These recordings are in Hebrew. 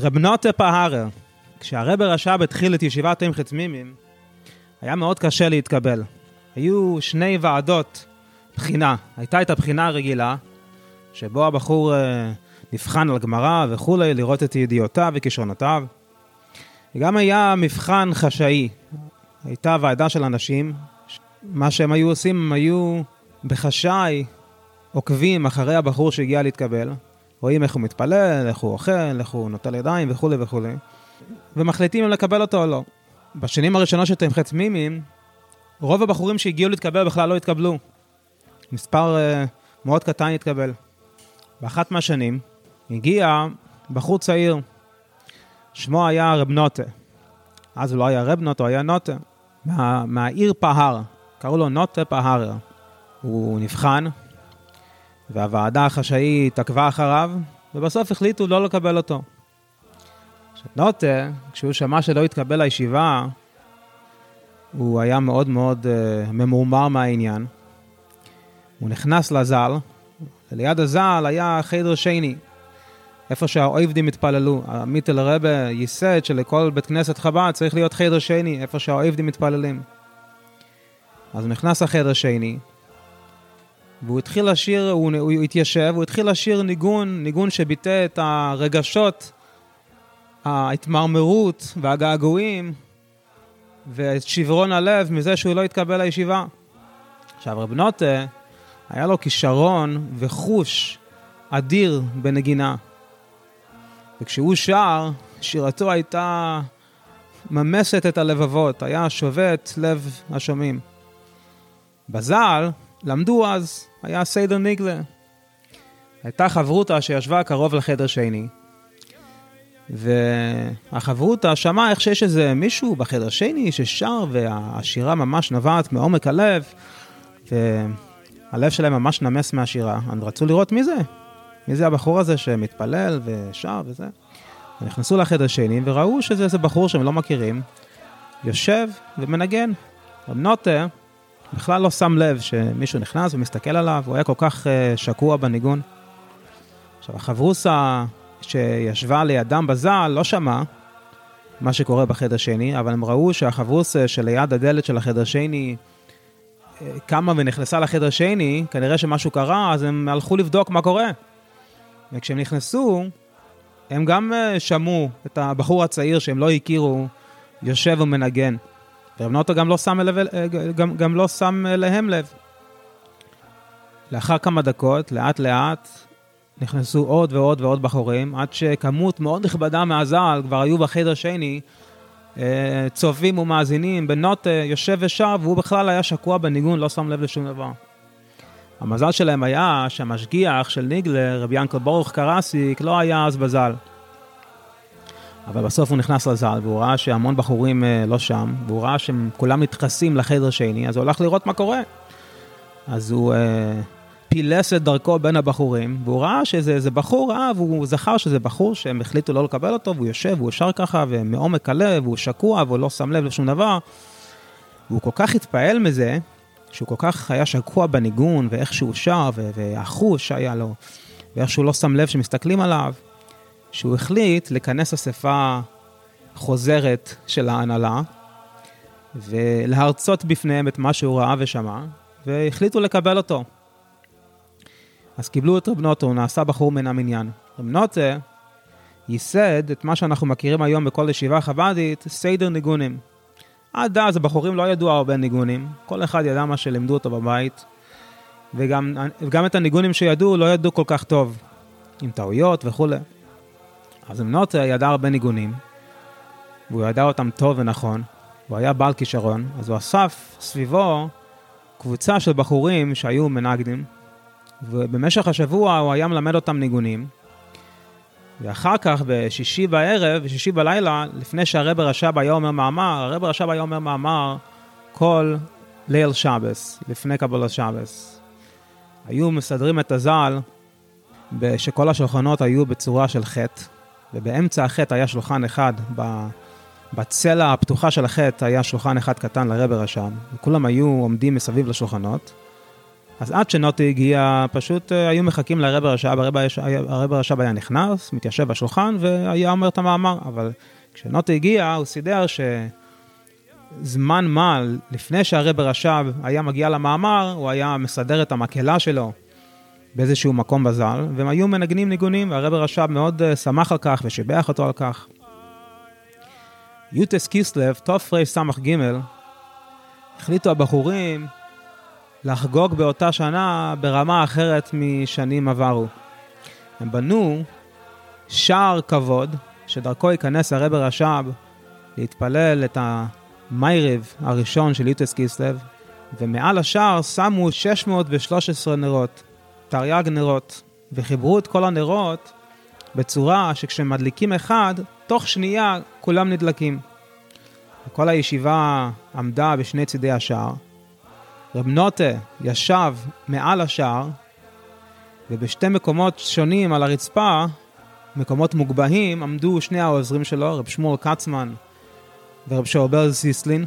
רב נוטה פהרר, כשהרבר רש"ב התחיל את ישיבת תמחי תמימים, היה מאוד קשה להתקבל. היו שני ועדות בחינה. הייתה את הבחינה הרגילה, שבו הבחור אה, נבחן על גמרא וכולי, לראות את ידיעותיו וכישרונותיו. וגם היה מבחן חשאי. הייתה ועדה של אנשים, מה שהם היו עושים, הם היו בחשאי עוקבים אחרי הבחור שהגיע להתקבל, רואים איך הוא מתפלל, איך הוא אוכל, איך הוא נוטל ידיים וכולי וכולי, ומחליטים אם לקבל אותו או לא. בשנים הראשונות של תמחי תמימים, רוב הבחורים שהגיעו להתקבל בכלל לא התקבלו. מספר uh, מאוד קטן התקבל. באחת מהשנים הגיע בחור צעיר, שמו היה רב נוטה. אז הוא לא היה רב נוטה, הוא היה נוטה. מה, מהעיר פהר, קראו לו נוטה פהר. הוא נבחן, והוועדה החשאית עקבה אחריו, ובסוף החליטו לא לקבל אותו. עכשיו, נוטה, כשהוא שמע שלא התקבל לישיבה, הוא היה מאוד מאוד uh, ממורמר מהעניין. הוא נכנס לז"ל, וליד הז"ל היה חדר שני, איפה שהאויבדים התפללו. המיטל רבה ייסד שלכל בית כנסת חב"ד צריך להיות חדר שני, איפה שהאויבדים מתפללים. אז הוא נכנס לחדר שני, והוא התחיל לשיר, הוא, הוא התיישב, הוא התחיל לשיר ניגון, ניגון שביטא את הרגשות, ההתמרמרות והגעגועים ואת שברון הלב מזה שהוא לא התקבל לישיבה. עכשיו, רב נוטה, היה לו כישרון וחוש אדיר בנגינה. וכשהוא שר, שירתו הייתה ממסת את הלבבות, היה שובת לב השומעים. בז"ל למדו אז, היה סיידר ניגלה. הייתה חברותה שישבה קרוב לחדר שני, והחברותא שמעה איך שיש איזה מישהו בחדר שני ששר והשירה ממש נבעת מעומק הלב, והלב שלהם ממש נמס מהשירה. הם רצו לראות מי זה, מי זה הבחור הזה שמתפלל ושר וזה. הם נכנסו לחדר שני וראו שזה איזה בחור שהם לא מכירים, יושב ומנגן. רב נוטה בכלל לא שם לב שמישהו נכנס ומסתכל עליו, הוא היה כל כך uh, שקוע בניגון. עכשיו, החברוסה שישבה לידם בז"ל לא שמעה מה שקורה בחדר שני, אבל הם ראו שהחברוסה שליד הדלת של החדר שני אה, קמה ונכנסה לחדר שני, כנראה שמשהו קרה, אז הם הלכו לבדוק מה קורה. וכשהם נכנסו, הם גם אה, שמעו את הבחור הצעיר שהם לא הכירו יושב ומנגן. ורב נוטו גם לא שם, אליו, אה, גם, גם לא שם אליהם לב. לאחר כמה דקות, לאט לאט, נכנסו עוד ועוד ועוד בחורים, עד שכמות מאוד נכבדה מהז"ל כבר היו בחדר שני, אה, צופים ומאזינים, בנוטה יושב ושר, והוא בכלל היה שקוע בניגון, לא שם לב לשום דבר. המזל שלהם היה שהמשגיח של ניגלר, רבי ינקל ברוך קרסיק, לא היה אז בז"ל. אבל בסוף הוא נכנס לז"ל, והוא ראה שהמון בחורים אה, לא שם, והוא ראה שהם כולם מתכסים לחדר שני, אז הוא הלך לראות מה קורה. אז הוא אה, פילס את דרכו בין הבחורים, והוא ראה שזה בחור רע, והוא זכר שזה בחור שהם החליטו לא לקבל אותו, והוא יושב, והוא שר ככה, ומעומק הלב, והוא שקוע, והוא לא שם לב לשום דבר. והוא כל כך התפעל מזה, שהוא כל כך היה שקוע בניגון, ואיך שהוא שר, והחוש שהיה לו, ואיך שהוא לא שם לב שמסתכלים עליו, שהוא החליט לכנס אספה חוזרת של ההנהלה, ולהרצות בפניהם את מה שהוא ראה ושמע, והחליטו לקבל אותו. אז קיבלו את רב נוטה, הוא נעשה בחור מן המניין. רב נוטה ייסד את מה שאנחנו מכירים היום בכל ישיבה חב"דית, סדר ניגונים. עד אז הבחורים לא ידעו הרבה ניגונים, כל אחד ידע מה שלימדו אותו בבית, וגם את הניגונים שידעו לא ידעו כל כך טוב, עם טעויות וכולי. אז אמנוטה ידע הרבה ניגונים, והוא ידע אותם טוב ונכון, הוא היה בעל כישרון, אז הוא אסף סביבו קבוצה של בחורים שהיו מנגדים, ובמשך השבוע הוא היה מלמד אותם ניגונים, ואחר כך בשישי בערב, בשישי בלילה, לפני שהרבר רש"ב היה אומר מאמר, הרבר רש"ב היה אומר מאמר כל ליל שבס, לפני קבלת שבס. היו מסדרים את הז"ל, שכל השולחנות היו בצורה של חטא, ובאמצע החטא היה שולחן אחד, בצלע הפתוחה של החטא היה שולחן אחד קטן לרבר רש"ב, וכולם היו עומדים מסביב לשולחנות, אז עד שנוטי הגיע, פשוט אה, היו מחכים לרב הרש"ב, הרב הרש"ב היה נכנס, מתיישב בשולחן והיה אומר את המאמר, אבל כשנוטי הגיע, הוא סידר שזמן מה, לפני שהרב הרש"ב היה מגיע למאמר, הוא היה מסדר את המקהלה שלו באיזשהו מקום בזל, והם היו מנגנים ניגונים, והרב הרש"ב מאוד אה, שמח על כך ושיבח אותו על כך. יוטס קיסלב, תרס"ג, החליטו הבחורים לחגוג באותה שנה ברמה אחרת משנים עברו. הם בנו שער כבוד, שדרכו ייכנס הרב רש"ב להתפלל את המייריב הראשון של יוטס קיסלב, ומעל השער שמו 613 נרות, תרי"ג נרות, וחיברו את כל הנרות בצורה שכשמדליקים אחד, תוך שנייה כולם נדלקים. כל הישיבה עמדה בשני צידי השער. רב נוטה ישב מעל השער, ובשתי מקומות שונים על הרצפה, מקומות מוגבהים, עמדו שני העוזרים שלו, רב שמואל כצמן ורב שאובר זיסלין,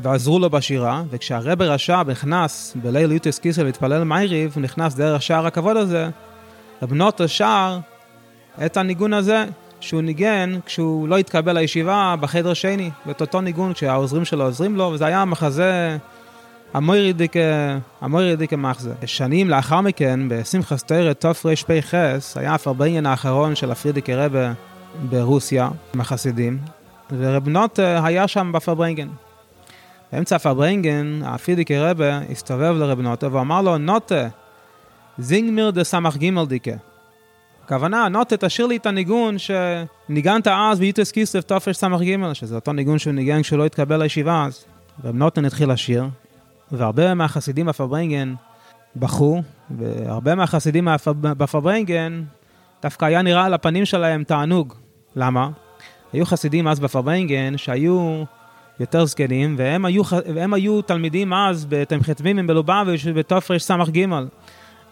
ועזרו לו בשירה, וכשהרבר רש"ב נכנס בליל יוטס קיסר להתפלל מייריב, נכנס דרך שער הכבוד הזה, רב נוטה שר את הניגון הזה, שהוא ניגן כשהוא לא התקבל לישיבה בחדר שני, ואת אותו ניגון כשהעוזרים שלו עוזרים לו, וזה היה המחזה המוירא'דיקע מחזה. שנים לאחר מכן, בשמחת תורה תרפ"ח, היה הפרברנגן האחרון של הפרידיקער רבי ברוסיה, עם החסידים, ורב נוטה היה שם בפרברנגן. באמצע הפרברנגן, הפרידיקער רבי הסתובב לרב נוטה ואמר לו, נוטה, זינג מיר די סמך גימלדיקע. הכוונה, נוטה, תשיר לי את הניגון שניגנת אז בי"ט כסלו תרס"ג, שזה אותו ניגון שהוא ניגן כשהוא לא התקבל לישיבה אז. רב נוטה התחיל לשיר, והרבה מהחסידים בפברנגן בכו, והרבה מהחסידים בפברנגן דווקא היה נראה על הפנים שלהם תענוג. למה? היו חסידים אז בפברנגן שהיו יותר זקנים, והם היו, והם היו תלמידים אז בתומכי תמימים בלובביץ' בתרס"ג.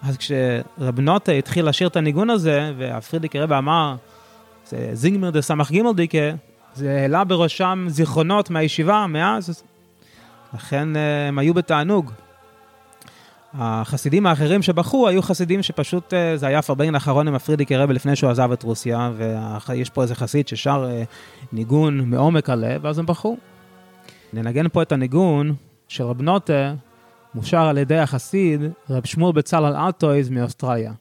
אז כשרב נוטה התחיל לשיר את הניגון הזה, והפריערדיקער רבי אמר, זה זינגען מיר די ס"ג דיקע, זה העלה בראשם זיכרונות מהישיבה מאז, לכן אה, הם היו בתענוג. החסידים האחרים שבחרו היו חסידים שפשוט, אה, זה היה הפרבן האחרון עם הפרידיק רבה לפני שהוא עזב את רוסיה, ויש פה איזה חסיד ששר אה, ניגון מעומק הלב, ואז הם בחרו. ננגן פה את הניגון של רב נוטה, מושר על ידי החסיד רב שמואל בצלאל אלטויז מאוסטרליה.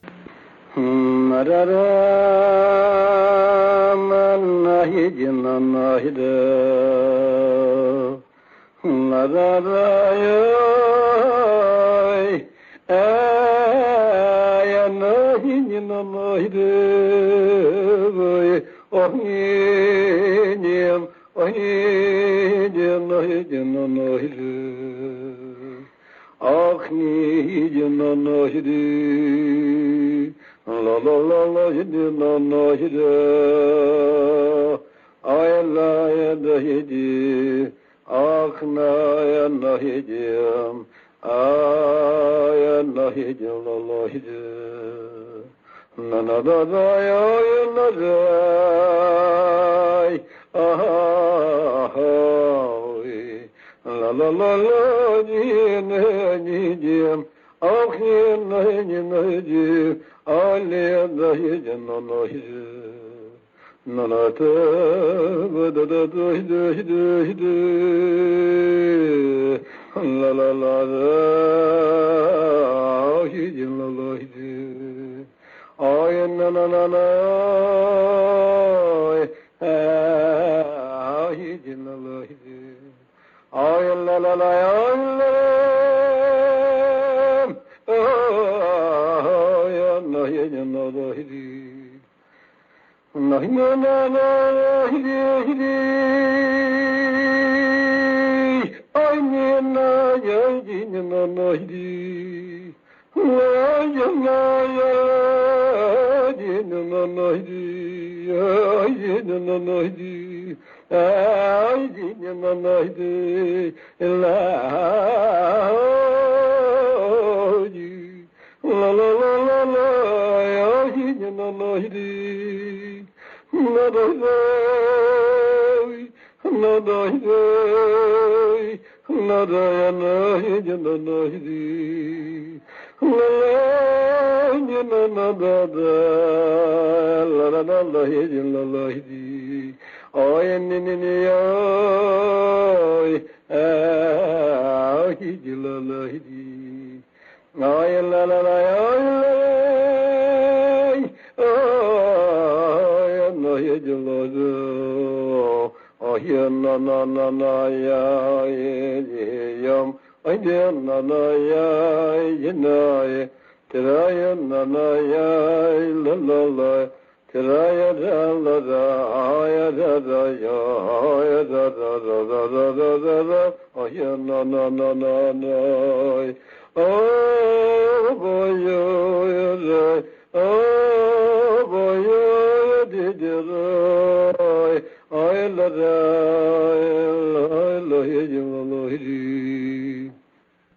na na da da ya ya na da la la la ni ne ni jim ach ni ne ni ne ji ale da hi no no hi na na te ba da da da hi da hi da hi da la la la la hi ji la la hi ji ay na na na na Almighty. Não nanaydi ayna nanaydi la la não la la la ayna nanaydi nanaydi nanaydi narayana janana hidi lala janana dada lala lala janala hidi ay ni ni ni ay eh, ay janala hidi ay la la la ay la. na na na na ya ye yom. Ay de na na ya ye na ye. Tera ya na na ya la la la. Tera ya da la da ya da da ya ya da da da da da da da da ay ya na na na na na oh boy oh, yo yo oh boy yo de de لا إله إلا الله الحي العظيم